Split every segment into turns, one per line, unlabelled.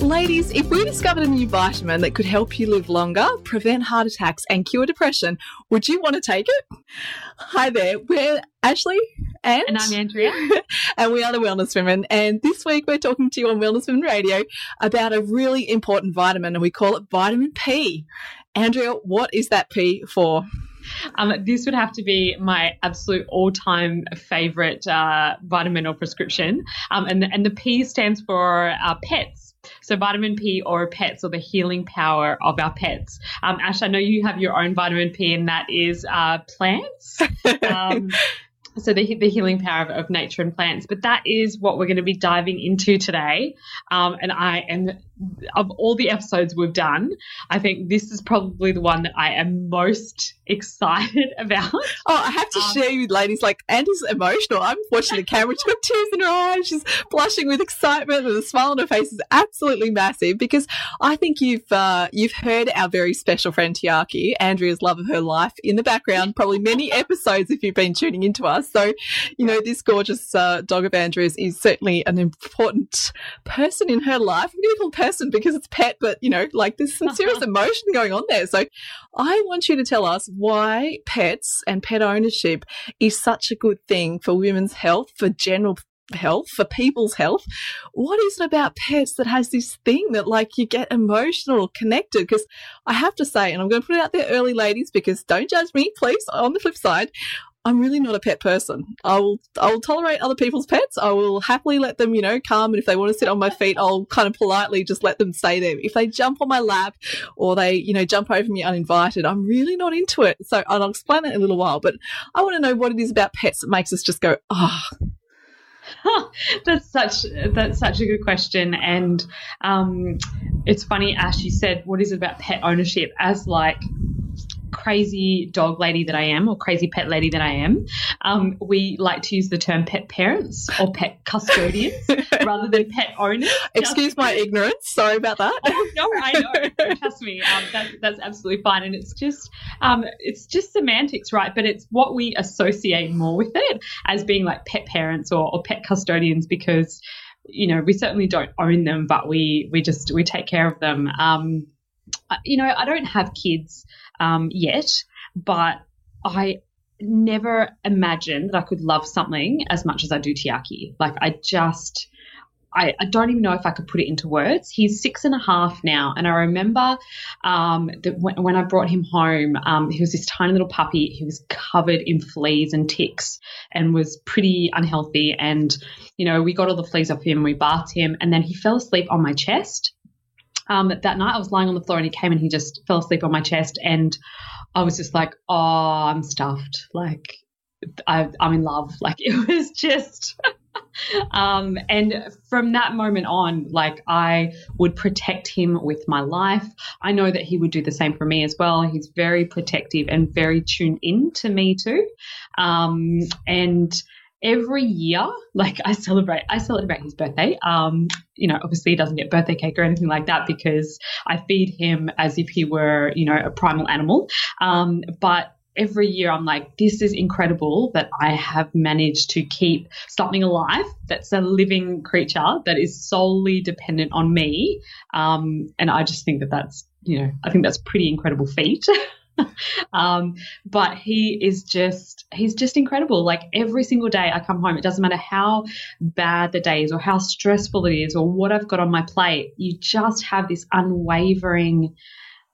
Ladies, if we discovered a new vitamin that could help you live longer, prevent heart attacks, and cure depression, would you want to take it? Hi there, we're Ashley and,
and I'm Andrea.
and we are the Wellness Women. And this week we're talking to you on Wellness Women Radio about a really important vitamin, and we call it vitamin P. Andrea, what is that P for?
Um, this would have to be my absolute all-time favorite uh, vitamin or prescription, um, and the, and the P stands for uh, pets. So vitamin P or pets or the healing power of our pets. Um, Ash, I know you have your own vitamin P, and that is uh, plants. Um, so the, the healing power of, of, nature and plants. But that is what we're going to be diving into today. Um, and I am of all the episodes we've done, I think this is probably the one that I am most excited about. Oh,
I have to um, share you, ladies. Like, Andy's emotional. I'm watching the camera. She's got tears in her eyes. She's blushing with excitement, and the smile on her face is absolutely massive because I think you've uh, you've heard our very special friend Tiaki, Andrea's love of her life, in the background. Probably many episodes if you've been tuning into us. So, you know, this gorgeous uh, dog of Andrea's is certainly an important person in her life. I'm going to call person because it's pet, but you know, like there's some serious emotion going on there. So I want you to tell us why pets and pet ownership is such a good thing for women's health, for general health, for people's health. What is it about pets that has this thing that like you get emotional, connected? Because I have to say, and I'm going to put it out there early, ladies, because don't judge me, please. On the flip side, I'm really not a pet person. I will I will tolerate other people's pets. I will happily let them, you know, come and if they want to sit on my feet, I'll kind of politely just let them stay there. If they jump on my lap or they, you know, jump over me uninvited, I'm really not into it. So I'll explain that in a little while, but I want to know what it is about pets that makes us just go, ah,
oh. that's such that's such a good question, and um, it's funny. Ash, you said, "What is it about pet ownership?" As like crazy dog lady that I am, or crazy pet lady that I am, um, we like to use the term pet parents or pet custodians rather than pet owners.
Excuse my ignorance. Sorry about that.
Oh, no, I know. Trust me, um, that, that's absolutely fine. And it's just, um, it's just semantics, right? But it's what we associate more with it as being like pet parents or, or pet custodians because you know we certainly don't own them, but we we just we take care of them. Um, you know, I don't have kids um, yet, but I never imagined that I could love something as much as I do Tiaki. Like I just, I, I, don't even know if I could put it into words. He's six and a half now, and I remember um, that when, when, I brought him home, um, he was this tiny little puppy. He was covered in fleas and ticks, and was pretty unhealthy. And you know, we got all the fleas off him, we bathed him, and then he fell asleep on my chest um, that night I was lying on the floor and he came and he just fell asleep on my chest and I was just like, oh, I'm stuffed. Like I, am in love. Like it was just. um, and from that moment on, like I would protect him with my life. I know that he would do the same for me as well. He's very protective and very tuned in to me too. Um, and every year, like I celebrate, I celebrate his birthday. Um, you know, obviously he doesn't get birthday cake or anything like that because I feed him as if he were, you know, a primal animal. Um, but every year I'm like, this is incredible that I have managed to keep something alive that's a living creature that is solely dependent on me. Um, and I just think that that's, you know, I think that's pretty incredible feat. um, but he is just he's just incredible. Like every single day I come home, it doesn't matter how bad the day is or how stressful it is or what I've got on my plate. You just have this unwavering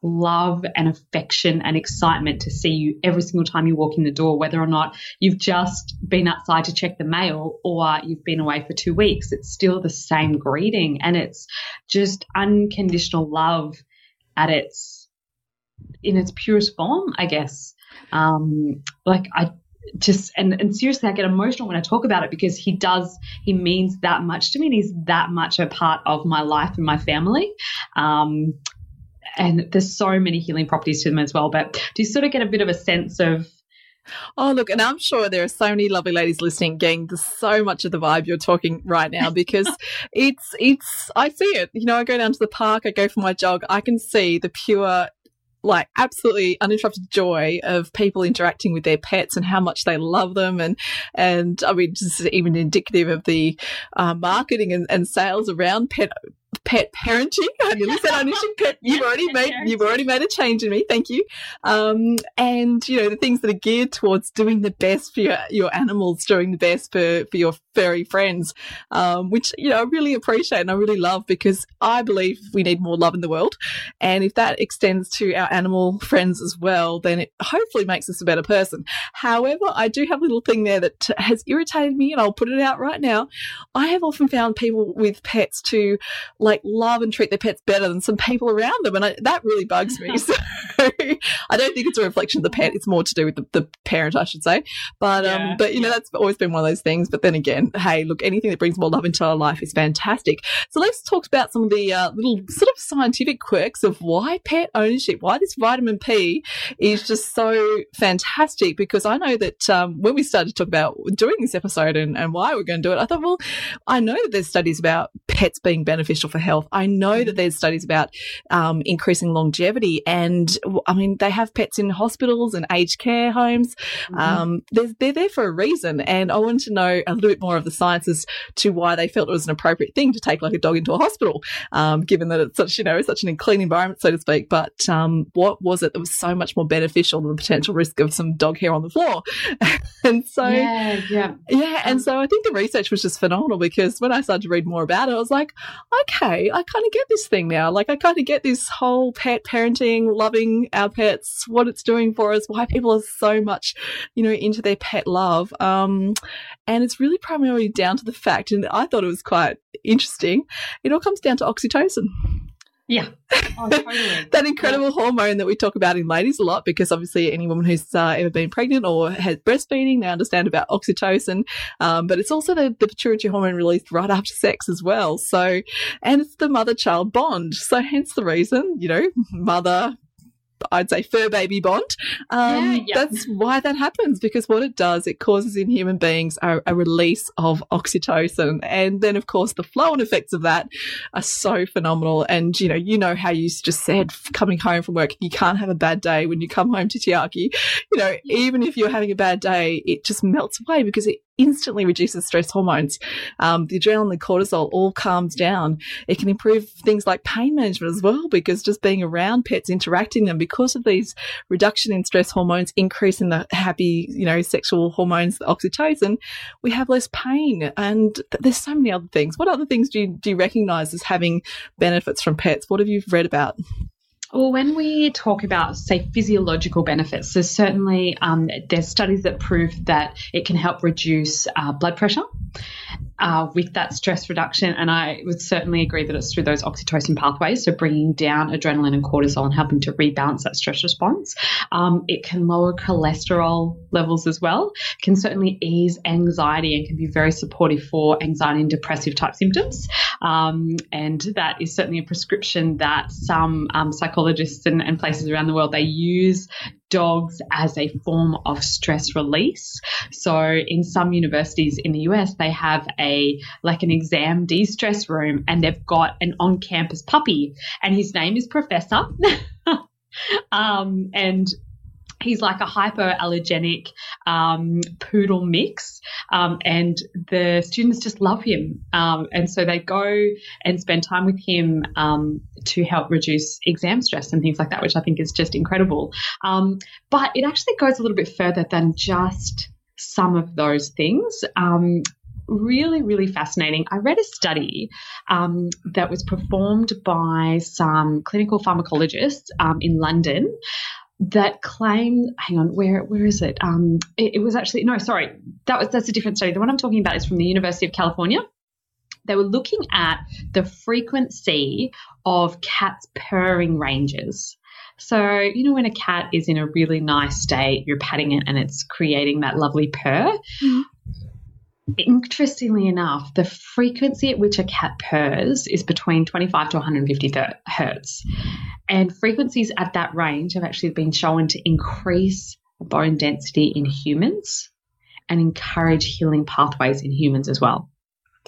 love and affection and excitement to see you every single time you walk in the door, whether or not you've just been outside to check the mail or you've been away for two weeks. It's still the same greeting and it's just unconditional love at its in its purest form, I guess. Um, like I just and, and seriously, I get emotional when I talk about it because he does he means that much to me, and he's that much a part of my life and my family. Um, and there's so many healing properties to them as well. But do you sort of get a bit of a sense of
Oh, look, and I'm sure there are so many lovely ladies listening getting the, so much of the vibe you're talking right now because it's, it's, I see it. You know, I go down to the park, I go for my jog, I can see the pure like absolutely uninterrupted joy of people interacting with their pets and how much they love them. And and I mean just even indicative of the uh, marketing and, and sales around pet pet parenting. I nearly said ownership pet. You've already made you've already made a change in me. Thank you. Um, and you know the things that are geared towards doing the best for your, your animals, doing the best for for your furry friends, um, which you know I really appreciate and I really love because I believe we need more love in the world, and if that extends to our animal friends as well, then it hopefully makes us a better person. However, I do have a little thing there that has irritated me, and I'll put it out right now. I have often found people with pets to like love and treat their pets better than some people around them. And I, that really bugs me. so I don't think it's a reflection of the pet. It's more to do with the, the parent, I should say. But, um, yeah, um, but you know, that's always been one of those things. But then again, hey, look, anything that brings more love into our life is fantastic. So let's talk about some of the uh, little sort of scientific quirks of why pet ownership, why this vitamin P is just so fantastic. Because I know that um, when we started to talk about doing this episode and, and why we're going to do it, I thought, well, I know that there's studies about pets being beneficial for health. I know that there's studies about um, increasing longevity, and I mean they have pets in hospitals and aged care homes. Mm-hmm. Um, they're, they're there for a reason, and I wanted to know a little bit more of the science as to why they felt it was an appropriate thing to take like a dog into a hospital, um, given that it's such you know such an clean environment, so to speak. But um, what was it that was so much more beneficial than the potential risk of some dog hair on the floor? and so
yeah, yeah,
yeah, and so I think the research was just phenomenal because when I started to read more about it, I was like, okay, I kind of get this thing now. Like, I kind of get this whole pet parenting, loving our pets, what it's doing for us, why people are so much, you know, into their pet love. Um, and it's really primarily down to the fact, and I thought it was quite interesting, it all comes down to oxytocin.
Yeah. Oh, totally.
that incredible yeah. hormone that we talk about in ladies a lot because obviously any woman who's uh, ever been pregnant or has breastfeeding, they understand about oxytocin. Um, but it's also the, the pituitary hormone released right after sex as well. So, and it's the mother child bond. So hence the reason, you know, mother, I'd say fur baby bond. Um, yeah, yeah. That's why that happens because what it does, it causes in human beings a, a, release of oxytocin. And then, of course, the flow and effects of that are so phenomenal. And, you know, you know how you just said coming home from work, you can't have a bad day when you come home to Tiaki. You know, even if you're having a bad day, it just melts away because it instantly reduces stress hormones. Um, the adrenaline, the cortisol all calms down. It can improve things like pain management as well because just being around pets, interacting them because of these reduction in stress hormones, increase in the happy, you know, sexual hormones, the oxytocin, we have less pain. And th- there's so many other things. What other things do you, do you recognize as having benefits from pets? What have you read about?
Well, when we talk about, say, physiological benefits, there's certainly um, there's studies that prove that it can help reduce uh, blood pressure uh, with that stress reduction. And I would certainly agree that it's through those oxytocin pathways, so bringing down adrenaline and cortisol and helping to rebalance that stress response. Um, it can lower cholesterol levels as well, can certainly ease anxiety and can be very supportive for anxiety and depressive type symptoms. Um, and that is certainly a prescription that some um, psychologists and, and places around the world they use dogs as a form of stress release. So in some universities in the US, they have a like an exam de-stress room and they've got an on-campus puppy and his name is Professor. um, and he's like a hypoallergenic um, poodle mix, um, and the students just love him. Um, and so they go and spend time with him um, to help reduce exam stress and things like that, which I think is just incredible. Um, but it actually goes a little bit further than just some of those things. Um, really, really fascinating. I read a study um, that was performed by some clinical pharmacologists um, in London that claim hang on where where is it? Um it, it, was actually no sorry that was that's a different study the one i'm talking about is from the university of california. They were looking at the frequency of cats purring ranges. So you know when a cat is in a really nice state you're patting it and it's creating that lovely purr? Mm-hmm. Interestingly enough, the frequency at which a cat purrs is between 25 to 150 hertz. And frequencies at that range have actually been shown to increase bone density in humans and encourage healing pathways in humans as well.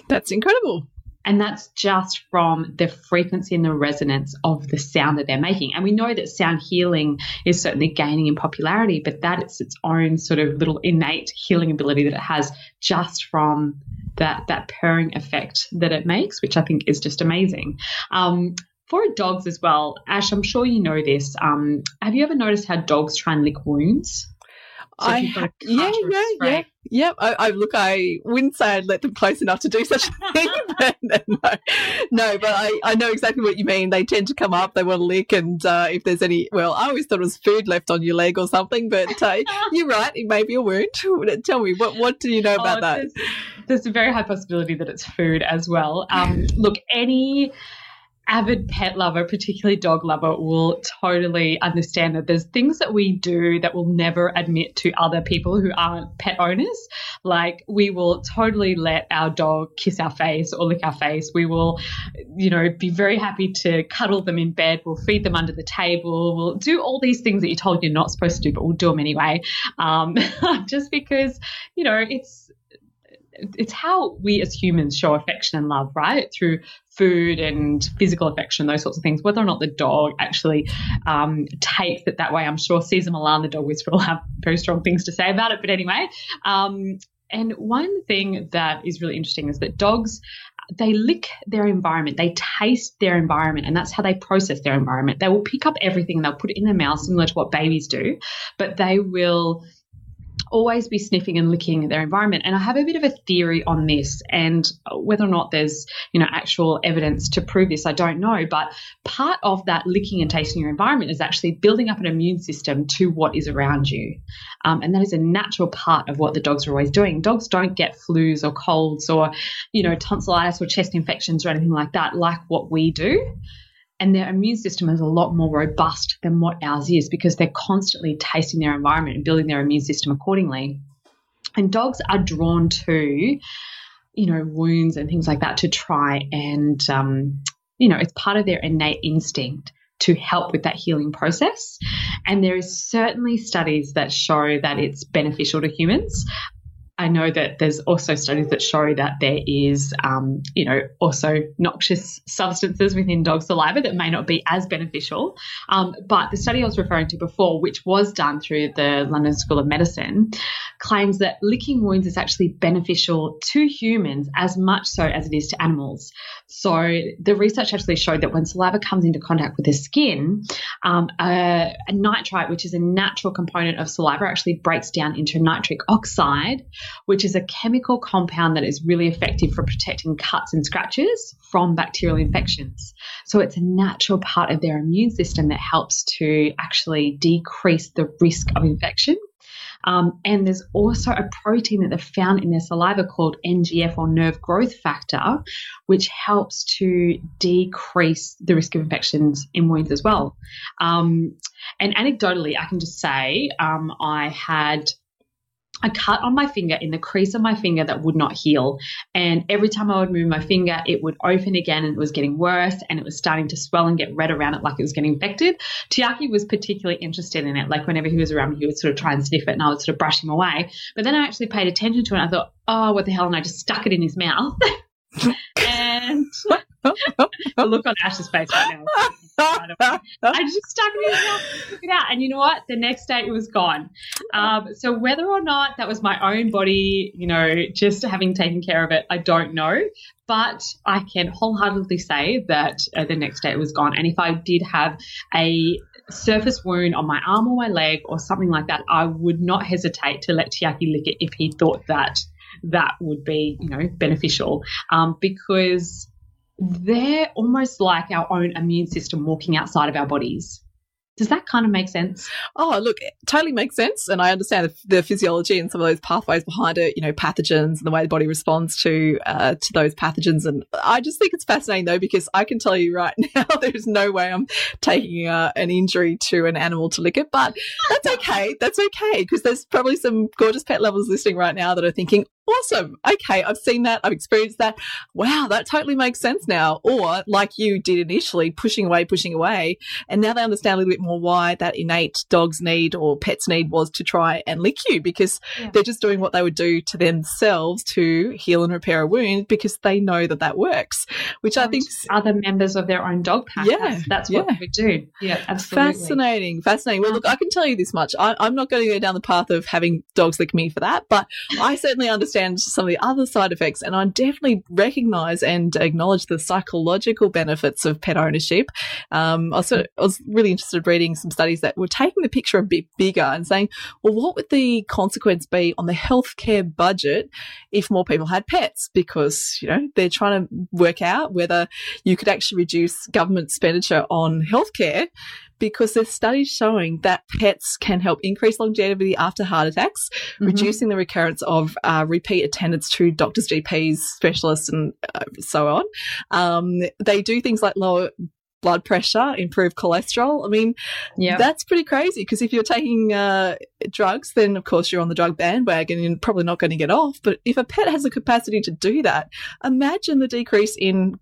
That's incredible.
And that's just from the frequency and the resonance of the sound that they're making. And we know that sound healing is certainly gaining in popularity, but that it's its own sort of little innate healing ability that it has just from that that purring effect that it makes, which I think is just amazing. Um, for dogs as well, Ash, I'm sure you know this. Um, have you ever noticed how dogs try and lick wounds?
So I yeah yeah yeah yep. I, I, look. I wouldn't say I'd let them close enough to do such a thing, but no, no. But I, I know exactly what you mean. They tend to come up. They want to lick, and uh, if there's any, well, I always thought it was food left on your leg or something. But uh, you're right. It may be a wound. Tell me what what do you know about oh, that?
There's, there's, a very high possibility that it's food as well. Um, look, any avid pet lover, particularly dog lover, will totally understand that there's things that we do that we'll never admit to other people who aren't pet owners. Like we will totally let our dog kiss our face or lick our face. We will, you know, be very happy to cuddle them in bed. We'll feed them under the table. We'll do all these things that you're told you're not supposed to do, but we'll do them anyway. Um, just because, you know, it's it's how we as humans show affection and love, right? Through food and physical affection, those sorts of things. Whether or not the dog actually um, takes it that way, I'm sure Cesar Millan, the dog whisperer, will have very strong things to say about it. But anyway, um, and one thing that is really interesting is that dogs they lick their environment, they taste their environment, and that's how they process their environment. They will pick up everything, and they'll put it in their mouth, similar to what babies do, but they will always be sniffing and licking their environment. And I have a bit of a theory on this, and whether or not there's you know actual evidence to prove this, I don't know. But part of that licking and tasting your environment is actually building up an immune system to what is around you, um, and that is a natural part of what the dogs are always doing. Dogs don't get flus or colds or you know tonsillitis or chest infections or anything like that, like what we do and their immune system is a lot more robust than what ours is because they're constantly tasting their environment and building their immune system accordingly. And dogs are drawn to, you know, wounds and things like that to try and, um, you know, it's part of their innate instinct to help with that healing process. And there is certainly studies that show that it's beneficial to humans. I know that there's also studies that show that there is, um, you know, also noxious substances within dog saliva that may not be as beneficial. Um, but the study I was referring to before, which was done through the London School of Medicine, claims that licking wounds is actually beneficial to humans as much so as it is to animals. So the research actually showed that when saliva comes into contact with the skin, um, a, a nitrite, which is a natural component of saliva, actually breaks down into nitric oxide which is a chemical compound that is really effective for protecting cuts and scratches from bacterial infections. So it's a natural part of their immune system that helps to actually decrease the risk of infection. Um, and there's also a protein that they've found in their saliva called NGF or nerve growth factor, which helps to decrease the risk of infections in wounds as well. Um, and anecdotally, I can just say um, I had a cut on my finger in the crease of my finger that would not heal. And every time I would move my finger, it would open again and it was getting worse and it was starting to swell and get red around it like it was getting infected. Tiaki was particularly interested in it. Like whenever he was around me, he would sort of try and sniff it and I would sort of brush him away. But then I actually paid attention to it and I thought, oh, what the hell? And I just stuck it in his mouth. and the look on Ash's face right now. I just stuck it in his mouth and took it out. And you know what? The next day it was gone. Um, so whether or not that was my own body, you know, just having taken care of it, I don't know. But I can wholeheartedly say that uh, the next day it was gone. And if I did have a surface wound on my arm or my leg or something like that, I would not hesitate to let Tiaki lick it if he thought that that would be, you know, beneficial. Um, because they're almost like our own immune system walking outside of our bodies. Does that kind of make sense?
Oh, look, it totally makes sense. And I understand the, the, physiology and some of those pathways behind it, you know, pathogens and the way the body responds to, uh, to those pathogens. And I just think it's fascinating though, because I can tell you right now, there's no way I'm taking uh, an injury to an animal to lick it, but that's okay. That's okay. Because there's probably some gorgeous pet lovers listening right now that are thinking, awesome. Okay, I've seen that. I've experienced that. Wow, that totally makes sense now. Or like you did initially, pushing away, pushing away. And now they understand a little bit more why that innate dog's need or pet's need was to try and lick you because yeah. they're just doing what they would do to themselves to heal and repair a wound because they know that that works, which and I think
other members of their own dog pack. Yeah. That's, that's what yeah. we do. Yeah, absolutely.
Fascinating. Fascinating. Well, look, I can tell you this much. I, I'm not going to go down the path of having dogs lick me for that, but I certainly understand some of the other side effects and I definitely recognize and acknowledge the psychological benefits of pet ownership. Um, I, was I was really interested reading some studies that were taking the picture a bit bigger and saying, well, what would the consequence be on the healthcare budget if more people had pets? Because, you know, they're trying to work out whether you could actually reduce government expenditure on healthcare because there's studies showing that pets can help increase longevity after heart attacks, mm-hmm. reducing the recurrence of uh, repeat attendance to doctors, GPs, specialists, and uh, so on. Um, they do things like lower blood pressure, improve cholesterol. I mean, yeah, that's pretty crazy because if you're taking uh, drugs, then of course you're on the drug bandwagon and you're probably not going to get off. But if a pet has the capacity to do that, imagine the decrease in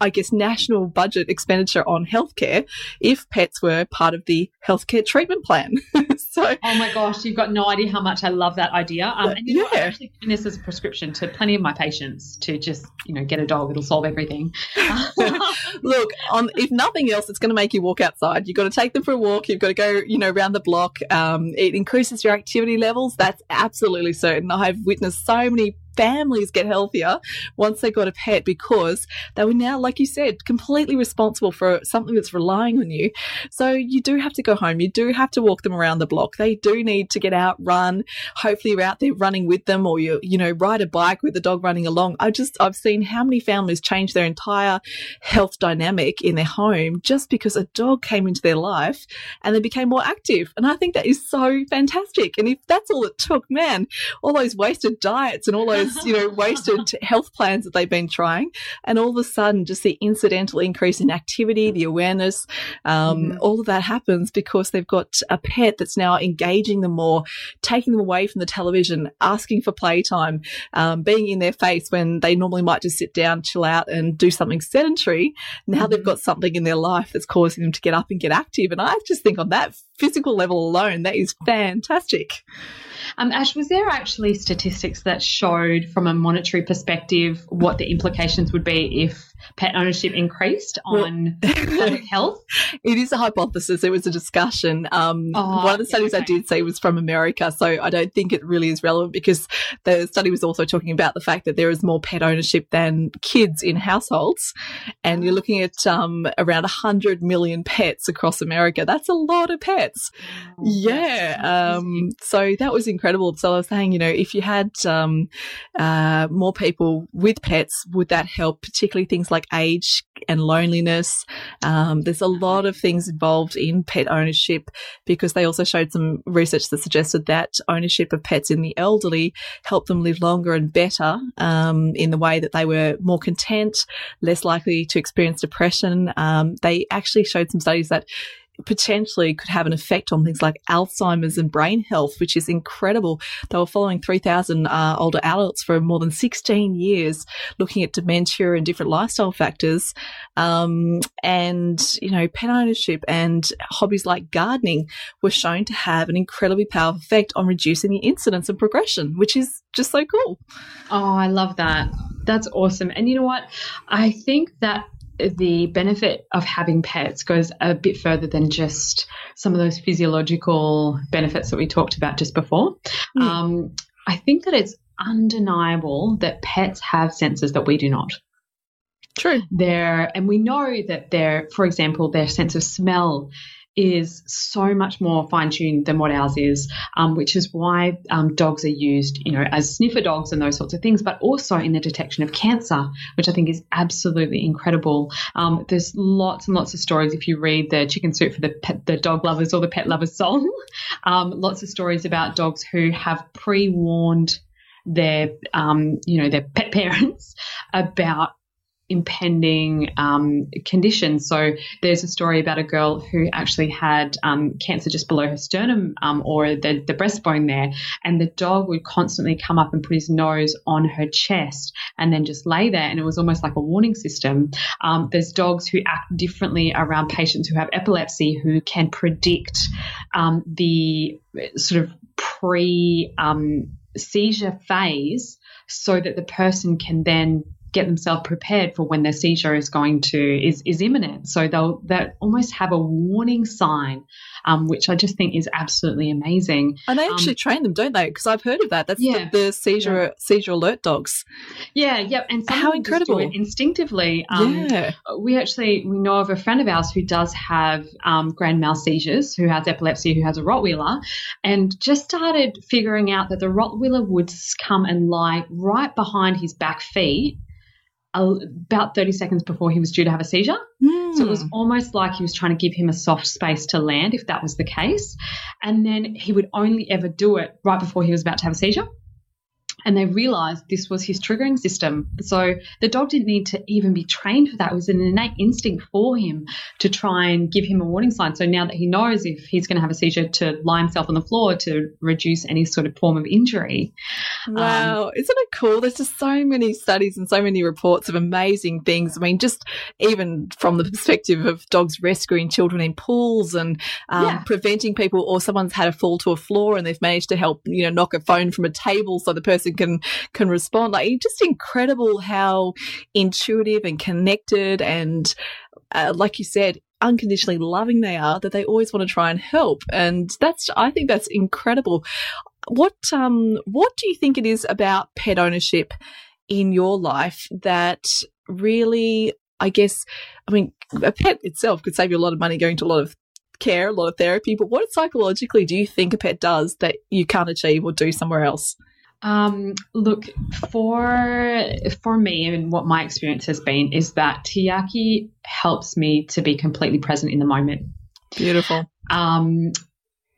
I guess, national budget expenditure on healthcare if pets were part of the healthcare treatment plan. so,
oh my gosh, you've got no idea how much I love that idea. Um, and you know, yeah. I'm actually giving this as a prescription to plenty of my patients to just, you know, get a dog. It'll solve everything.
Look, on if nothing else, it's going to make you walk outside. You've got to take them for a walk. You've got to go, you know, around the block. Um, it increases your activity levels. That's absolutely certain. I've witnessed so many families get healthier once they got a pet because they were now, like you said, completely responsible for something that's relying on you. So you do have to go home. You do have to walk them around the block. They do need to get out, run. Hopefully you're out there running with them or you, you know, ride a bike with the dog running along. I just, I've seen how many families change their entire health dynamic in their home just because a dog came into their life and they became more active. And I think that is so fantastic. And if that's all it took, man, all those wasted diets and all those those, you know, wasted health plans that they've been trying. And all of a sudden, just the incidental increase in activity, the awareness, um, mm-hmm. all of that happens because they've got a pet that's now engaging them more, taking them away from the television, asking for playtime, um, being in their face when they normally might just sit down, chill out and do something sedentary. Now mm-hmm. they've got something in their life that's causing them to get up and get active. And I just think on that physical level alone, that is fantastic.
Um, Ash, was there actually statistics that showed from a monetary perspective what the implications would be if pet ownership increased on well, health?
It is a hypothesis. It was a discussion. Um, oh, one of the studies okay. I did say was from America, so I don't think it really is relevant because the study was also talking about the fact that there is more pet ownership than kids in households, and you're looking at um, around 100 million pets across America. That's a lot of pets. Oh, yeah. Um, so that was incredible. So I was saying, you know, if you had um, uh, more people with pets, would that help, particularly things like age and loneliness? Um, there's a lot of things involved in pet ownership because they also showed some research that suggested that ownership of pets in the elderly helped them live longer and better um, in the way that they were more content, less likely to experience depression. Um, they actually showed some studies that potentially could have an effect on things like Alzheimer's and brain health, which is incredible. They were following 3,000 uh, older adults for more than 16 years, looking at dementia and different lifestyle factors. Um, and, you know, pet ownership and hobbies like gardening were shown to have an incredibly powerful effect on reducing the incidence of progression, which is just so cool.
Oh, I love that. That's awesome. And you know what? I think that the benefit of having pets goes a bit further than just some of those physiological benefits that we talked about just before. Mm. Um, I think that it's undeniable that pets have senses that we do not.
True.
There, and we know that their, for example, their sense of smell is so much more fine tuned than what ours is, um, which is why um, dogs are used, you know, as sniffer dogs and those sorts of things, but also in the detection of cancer, which I think is absolutely incredible. Um, there's lots and lots of stories if you read the Chicken Soup for the pet, the dog lovers or the pet lovers song. Um, lots of stories about dogs who have pre warned their, um, you know, their pet parents about impending um, conditions. So there's a story about a girl who actually had um, cancer just below her sternum um, or the, the breastbone there, and the dog would constantly come up and put his nose on her chest and then just lay there, and it was almost like a warning system. Um, there's dogs who act differently around patients who have epilepsy who can predict um, the sort of pre um, seizure phase so that the person can then get themselves prepared for when their seizure is going to is is imminent. So they'll they almost have a warning sign, um, which I just think is absolutely amazing.
And they actually um, train them, don't they? Because I've heard of that. That's yeah, the, the, seizure yeah. seizure alert dogs.
Yeah, yeah, and
how incredible
instinctively. Um, yeah, we actually we know of a friend of ours who does have um, grand mal seizures, who has epilepsy, who has a Rottweiler, and just started figuring out that the Rottweiler would come and lie right behind his back feet about 30 seconds before he was due to have a seizure. Mm. So it was hmm. almost like he was trying to give him a soft space to land if that was the case. And then he would only ever do it right before he was about to have a seizure and they realized this was his triggering system. So the dog didn't need to even be trained for that. It was an innate instinct for him to try and give him a warning sign. So now that he knows if he's going to have a seizure, to lie himself on the floor to reduce any sort of form of injury.
Wow, um, isn't it cool? There's just so many studies and so many reports of amazing things. I mean, just even from the perspective of dogs rescuing children in pools and um, yeah. preventing people, or someone's had a fall to a floor and they've managed to help, you know, knock a phone from a table so the person can can respond. Like just incredible how intuitive and connected and uh, like you said, unconditionally loving they are that they always want to try and help. And that's I think that's incredible. What um what do you think it is about pet ownership in your life that really I guess I mean a pet itself could save you a lot of money going to a lot of care, a lot of therapy, but what psychologically do you think a pet does that you can't achieve or do somewhere else?
Um, look, for for me and what my experience has been is that Tiaki helps me to be completely present in the moment.
Beautiful.
Um,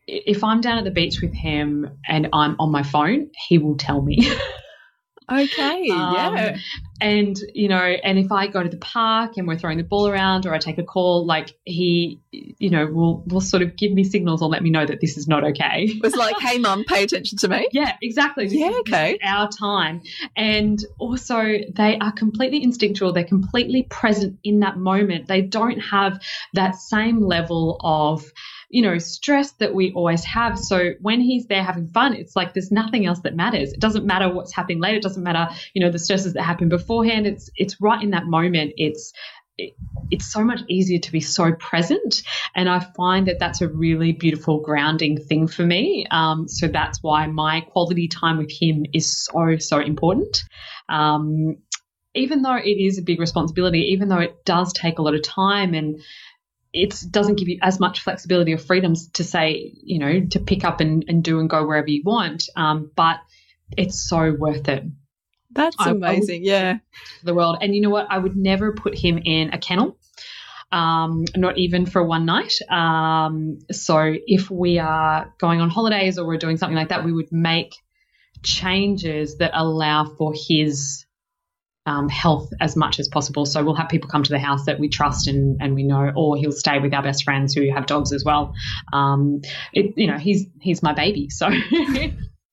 if I'm down at the beach with him and I'm on my phone, he will tell me.
Okay, um, yeah.
And, you know, and if I go to the park and we're throwing the ball around or I take a call, like he, you know, will will sort of give me signals or let me know that this is not okay.
It's like, hey, mum, pay attention to me.
Yeah, exactly.
This yeah, okay.
our time. And also, they are completely instinctual. They're completely present in that moment. They don't have that same level of, you know, stress that we always have. So when he's there having fun, it's like there's nothing else that matters. It doesn't matter what's happening later. It doesn't matter, you know, the stresses that happen beforehand. It's it's right in that moment. It's it, it's so much easier to be so present. And I find that that's a really beautiful grounding thing for me. Um, so that's why my quality time with him is so, so important. Um, even though it is a big responsibility, even though it does take a lot of time and it doesn't give you as much flexibility or freedoms to say, you know, to pick up and, and do and go wherever you want. Um, but it's so worth it.
That's I, amazing. I yeah.
The world. And you know what? I would never put him in a kennel. Um, not even for one night. Um, so if we are going on holidays or we're doing something like that, we would make changes that allow for his um, health as much as possible. So we'll have people come to the house that we trust and, and we know, or he'll stay with our best friends who have dogs as well. Um, it, you know, he's he's my baby, so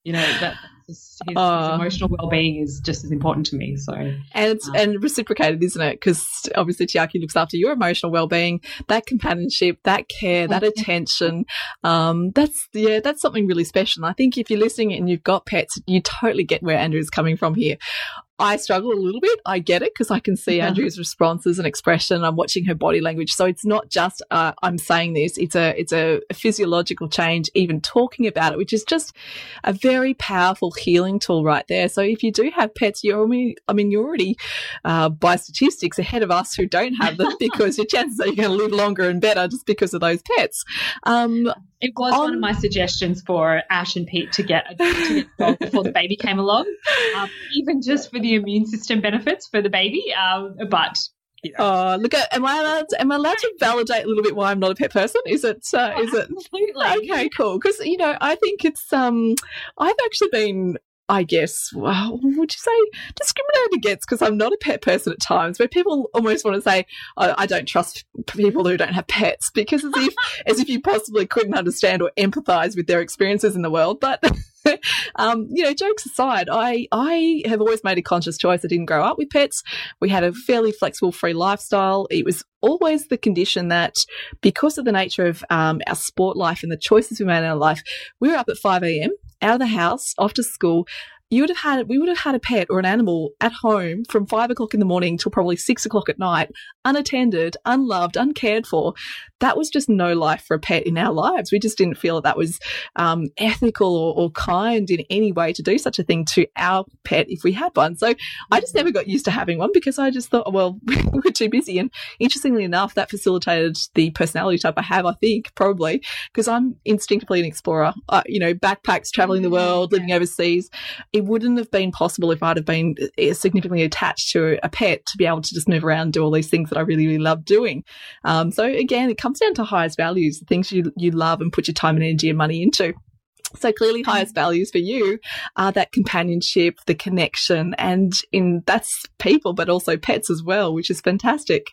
you know that his, his, uh, his, emotional well-being is just as important to me. So and
it's um, and reciprocated, isn't it? Because obviously Tiaki looks after your emotional well-being, that companionship, that care, that attention. Um, that's yeah, that's something really special. And I think if you're listening and you've got pets, you totally get where Andrea is coming from here. I struggle a little bit. I get it because I can see Andrea's responses and expression. I'm watching her body language, so it's not just uh, I'm saying this. It's a it's a, a, physiological change. Even talking about it, which is just a very powerful healing tool right there. So if you do have pets, you're I mean, I mean you're already uh, by statistics ahead of us who don't have them because your chances are you're going to live longer and better just because of those pets. Um,
it was on, one of my suggestions for Ash and Pete to get a, to get dog before the baby came along, um, even just for the immune system benefits for the baby. Um, but
you know. Oh, look at am I allowed to, am I allowed to validate a little bit why I'm not a pet person? Is it uh, oh, is it
absolutely
okay? Cool, because you know I think it's um I've actually been I guess, well, would you say discriminated against? Because I'm not a pet person at times, where people almost want to say, oh, I don't trust people who don't have pets, because as if as if you possibly couldn't understand or empathise with their experiences in the world. But um, you know, jokes aside, I I have always made a conscious choice. I didn't grow up with pets. We had a fairly flexible, free lifestyle. It was always the condition that because of the nature of um, our sport life and the choices we made in our life, we were up at 5 a.m out of the house, off to school. You would have had, we would have had a pet or an animal at home from five o'clock in the morning till probably six o'clock at night, unattended, unloved, uncared for that was just no life for a pet in our lives. We just didn't feel that that was um, ethical or, or, kind in any way to do such a thing to our pet if we had one. So I just never got used to having one because I just thought, well, we're too busy. And interestingly enough, that facilitated the personality type I have, I think, probably because I'm instinctively an explorer. Uh, you know, backpacks, traveling the world, living overseas. It wouldn't have been possible if I'd have been uh, significantly attached to a pet to be able to just move around, and do all these things that I really, really love doing. Um, so again, it comes down to highest values, the things you, you love and put your time and energy and money into. So clearly highest values for you are that companionship, the connection, and in that's people, but also pets as well, which is fantastic.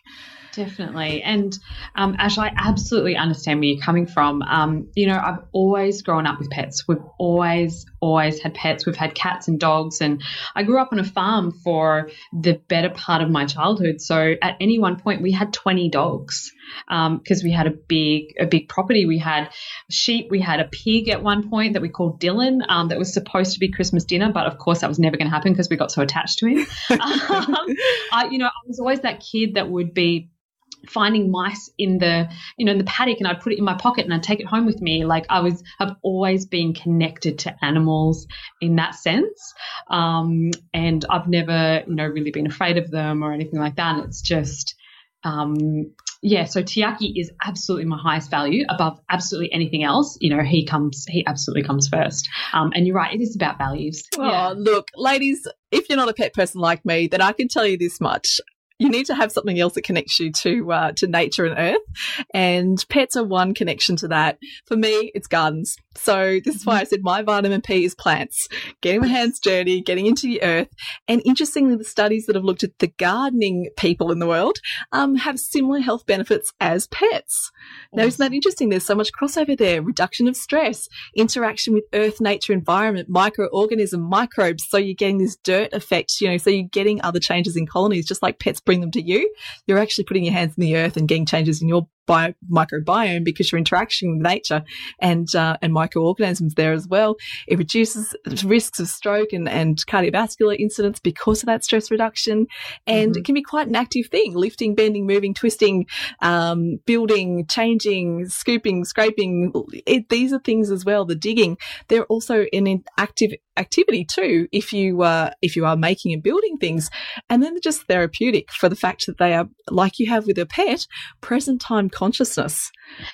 Definitely. And um, Ash, I absolutely understand where you're coming from. Um, you know, I've always grown up with pets. We've always, always had pets. We've had cats and dogs. And I grew up on a farm for the better part of my childhood. So at any one point, we had 20 dogs because um, we had a big, a big property. We had sheep. We had a pig at one point that we called Dylan um, that was supposed to be Christmas dinner. But of course, that was never going to happen because we got so attached to him. Um, I, you know, I was always that kid that would be finding mice in the you know in the paddock and I'd put it in my pocket and I'd take it home with me. Like I was I've always been connected to animals in that sense. Um, and I've never you know really been afraid of them or anything like that. And it's just um, yeah so Tiaki is absolutely my highest value above absolutely anything else. You know he comes he absolutely comes first. Um, and you're right it is about values.
Oh yeah. look ladies if you're not a pet person like me, then I can tell you this much you need to have something else that connects you to uh, to nature and earth, and pets are one connection to that. For me, it's gardens. So this is why I said my vitamin P is plants, getting my hands dirty, getting into the earth. And interestingly, the studies that have looked at the gardening people in the world um, have similar health benefits as pets. Now, isn't that interesting? There's so much crossover there. Reduction of stress, interaction with earth, nature, environment, microorganism, microbes. So you're getting this dirt effect, you know, so you're getting other changes in colonies, just like pets bring them to you. You're actually putting your hands in the earth and getting changes in your bio, microbiome because you're interacting with nature and uh, and microorganisms there as well. It reduces risks of stroke and, and cardiovascular incidents because of that stress reduction, and mm-hmm. it can be quite an active thing: lifting, bending, moving, twisting, um, building, changing, scooping, scraping. It, these are things as well. The digging, they're also an active activity too if you uh, if you are making and building things and then they're just therapeutic for the fact that they are like you have with a pet present time consciousness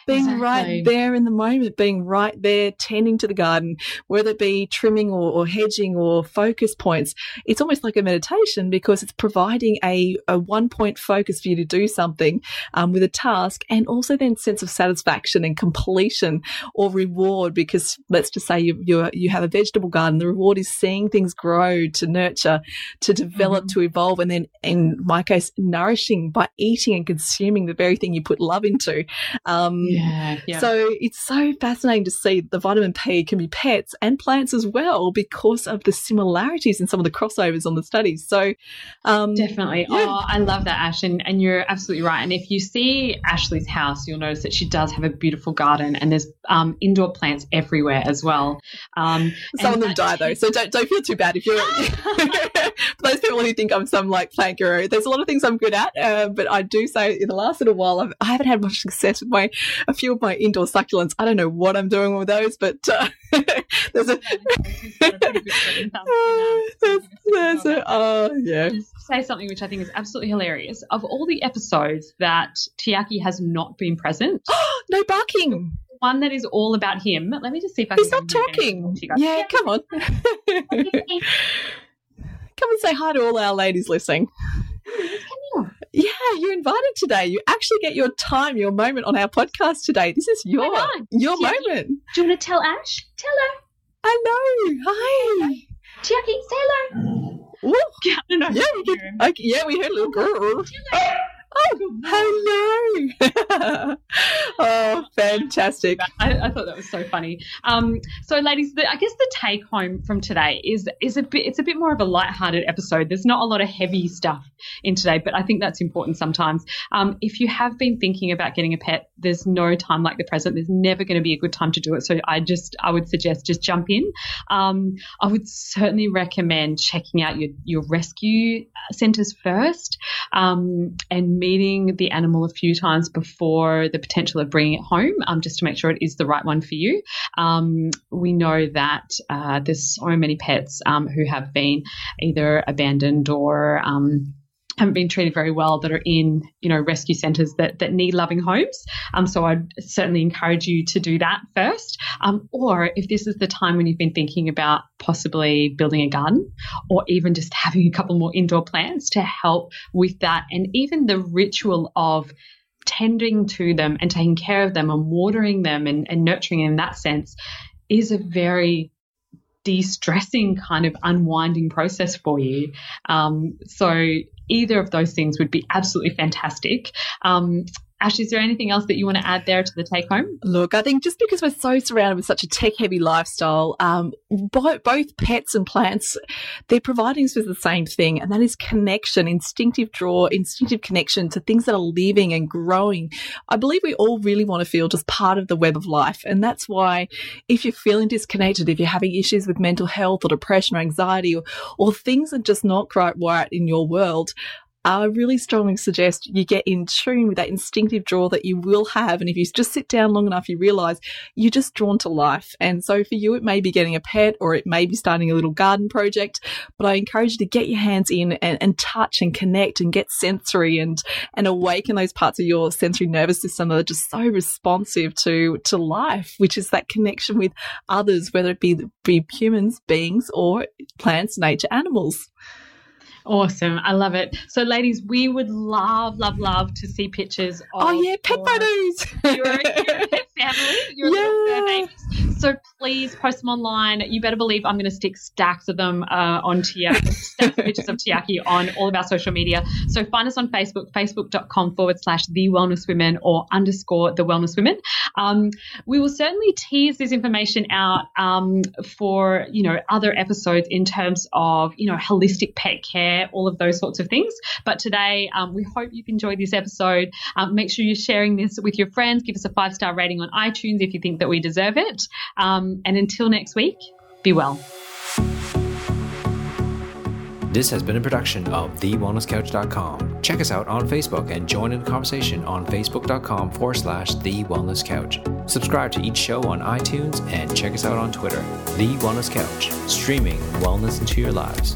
being exactly. right there in the moment being right there tending to the garden whether it be trimming or, or hedging or focus points it's almost like a meditation because it's providing a, a one point focus for you to do something um, with a task and also then sense of satisfaction and completion or reward because let's just say you you, you have a vegetable garden The reward is seeing things grow, to nurture, to develop, mm-hmm. to evolve, and then in my case, nourishing by eating and consuming the very thing you put love into. Um, yeah, yeah. So it's so fascinating to see the vitamin P can be pets and plants as well because of the similarities and some of the crossovers on the studies. So
um, definitely. Yeah. Oh, I love that, Ash, and, and you're absolutely right. And if you see Ashley's house, you'll notice that she does have a beautiful garden and there's um, indoor plants everywhere as well. Um,
some of them die though, so don't don't feel too bad if you're for those people who think I'm some like plant guru. There's a lot of things I'm good at, uh, but I do say in the last little while I've, I haven't had much success with my a few of my indoor succulents. I don't know what I'm doing with those, but uh, there's a there's, a oh yeah.
Say something which I think is absolutely hilarious. Of all the episodes that Tiaki has not been present,
no barking
one that is all about him. Let me just see if I
He's can. He's not talking. Yeah, yeah, come on. come and say hi to all our ladies listening. Yeah, you're invited today. You actually get your time, your moment on our podcast today. This is your your yeah. moment.
Do you want to tell Ash? Tell her.
Hello. Hi.
Tiaki, say hello.
Ooh.
I don't know.
Yeah, we could, okay, yeah, we heard a little girl. Oh, hello. oh, fantastic.
I, I, thought that was so funny. Um, so, ladies, the, I guess the take home from today is is a bit. It's a bit more of a light-hearted episode. There's not a lot of heavy stuff in today, but I think that's important sometimes. Um, if you have been thinking about getting a pet, there's no time like the present. There's never going to be a good time to do it. So, I just I would suggest just jump in. Um, I would certainly recommend checking out your your rescue centres first um, and meeting the animal a few times before the potential of bringing it home, um, just to make sure it is the right one for you. Um, we know that uh, there's so many pets um, who have been either abandoned or um, haven't been treated very well that are in you know rescue centres that that need loving homes. Um, so I'd certainly encourage you to do that first. Um, or if this is the time when you've been thinking about possibly building a garden, or even just having a couple more indoor plants to help with that, and even the ritual of tending to them and taking care of them and watering them and, and nurturing in that sense is a very de-stressing kind of unwinding process for you. Um, so either of those things would be absolutely fantastic. Um, Ash, is there anything else that you want to add there to the take home?
Look, I think just because we're so surrounded with such a tech heavy lifestyle, um, both, both pets and plants, they're providing us with the same thing, and that is connection, instinctive draw, instinctive connection to things that are living and growing. I believe we all really want to feel just part of the web of life. And that's why if you're feeling disconnected, if you're having issues with mental health or depression or anxiety, or, or things are just not quite right in your world, I really strongly suggest you get in tune with that instinctive draw that you will have. And if you just sit down long enough, you realize you're just drawn to life. And so for you, it may be getting a pet or it may be starting a little garden project. But I encourage you to get your hands in and, and touch and connect and get sensory and, and awaken those parts of your sensory nervous system that are just so responsive to, to life, which is that connection with others, whether it be, be humans, beings, or plants, nature, animals.
Awesome. I love it. So, ladies, we would love, love, love to see pictures
Oh, yeah, pet photos.
Your, your pet family, your yeah. So, please post them online. You better believe I'm going to stick stacks of them uh, on Tiaki, stacks of pictures of Tiaki on all of our social media. So, find us on Facebook, facebook.com forward slash the wellness women or underscore the wellness women. Um, we will certainly tease this information out um, for, you know, other episodes in terms of, you know, holistic pet care all of those sorts of things. But today, um, we hope you've enjoyed this episode. Um, make sure you're sharing this with your friends. Give us a five star rating on iTunes if you think that we deserve it. Um, and until next week, be well.
This has been a production of TheWellnessCouch.com. Check us out on Facebook and join in the conversation on Facebook.com forward slash The Wellness Couch. Subscribe to each show on iTunes and check us out on Twitter. The Wellness Couch, streaming wellness into your lives.